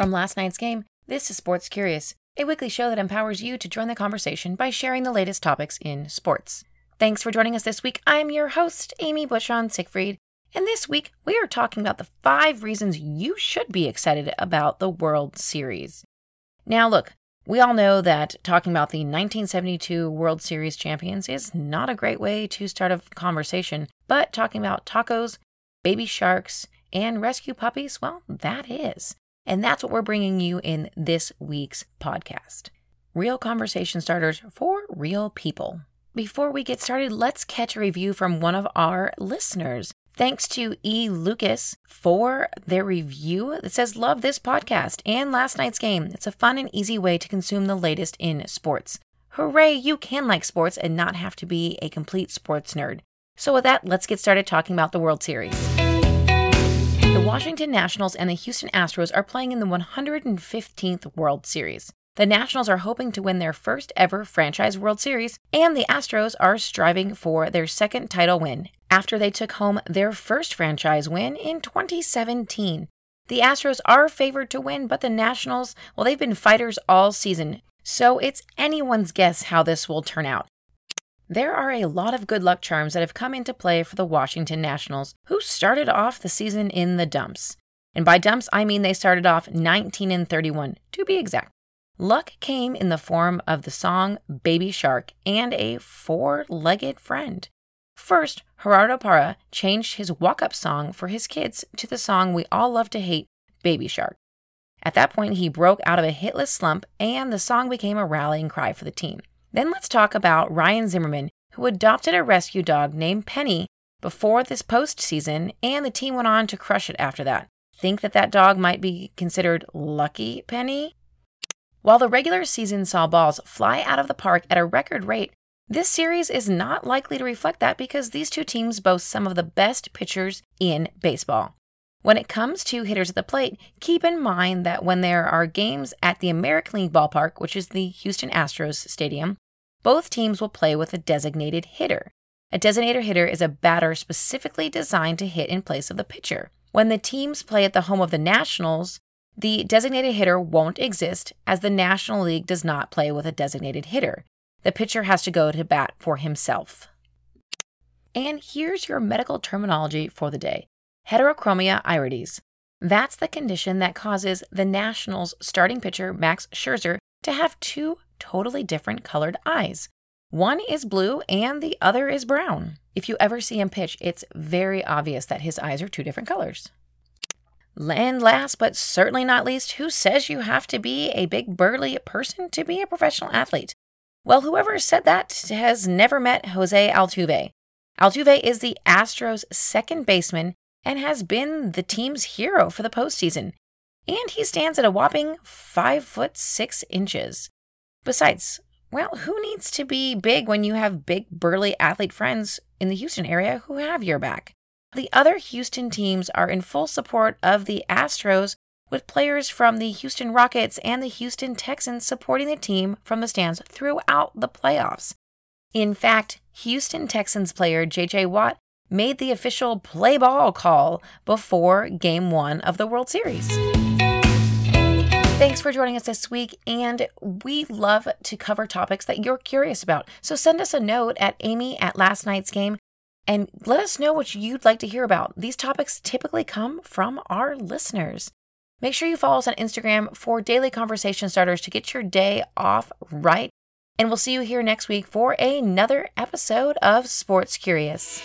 From last night's game, this is Sports Curious, a weekly show that empowers you to join the conversation by sharing the latest topics in sports. Thanks for joining us this week. I'm your host, Amy Bushon Siegfried, and this week we are talking about the five reasons you should be excited about the World Series. Now, look, we all know that talking about the 1972 World Series champions is not a great way to start a conversation, but talking about tacos, baby sharks, and rescue puppies, well, that is. And that's what we're bringing you in this week's podcast. Real conversation starters for real people. Before we get started, let's catch a review from one of our listeners. Thanks to E. Lucas for their review that says, Love this podcast and last night's game. It's a fun and easy way to consume the latest in sports. Hooray, you can like sports and not have to be a complete sports nerd. So, with that, let's get started talking about the World Series. The Washington Nationals and the Houston Astros are playing in the 115th World Series. The Nationals are hoping to win their first ever franchise World Series, and the Astros are striving for their second title win after they took home their first franchise win in 2017. The Astros are favored to win, but the Nationals, well, they've been fighters all season, so it's anyone's guess how this will turn out. There are a lot of good luck charms that have come into play for the Washington Nationals, who started off the season in the dumps. And by dumps, I mean they started off 19 and 31, to be exact. Luck came in the form of the song Baby Shark and a four legged friend. First, Gerardo Parra changed his walk up song for his kids to the song we all love to hate, Baby Shark. At that point, he broke out of a hitless slump, and the song became a rallying cry for the team. Then let's talk about Ryan Zimmerman, who adopted a rescue dog named Penny before this postseason, and the team went on to crush it after that. Think that that dog might be considered lucky, Penny? While the regular season saw balls fly out of the park at a record rate, this series is not likely to reflect that because these two teams boast some of the best pitchers in baseball. When it comes to hitters at the plate, keep in mind that when there are games at the American League ballpark, which is the Houston Astros Stadium, both teams will play with a designated hitter. A designated hitter is a batter specifically designed to hit in place of the pitcher. When the teams play at the home of the Nationals, the designated hitter won't exist as the National League does not play with a designated hitter. The pitcher has to go to bat for himself. And here's your medical terminology for the day heterochromia irides. That's the condition that causes the Nationals starting pitcher Max Scherzer to have two totally different colored eyes. One is blue and the other is brown. If you ever see him pitch, it's very obvious that his eyes are two different colors. And last but certainly not least, who says you have to be a big burly person to be a professional athlete? Well, whoever said that has never met Jose Altuve. Altuve is the Astros' second baseman and has been the team's hero for the postseason. And he stands at a whopping five foot six inches. Besides, well, who needs to be big when you have big, burly athlete friends in the Houston area who have your back? The other Houston teams are in full support of the Astros, with players from the Houston Rockets and the Houston Texans supporting the team from the stands throughout the playoffs. In fact, Houston Texans player JJ Watt made the official play ball call before game one of the World Series. Thanks for joining us this week, and we love to cover topics that you're curious about. So send us a note at amy at last night's game and let us know what you'd like to hear about. These topics typically come from our listeners. Make sure you follow us on Instagram for daily conversation starters to get your day off right. And we'll see you here next week for another episode of Sports Curious.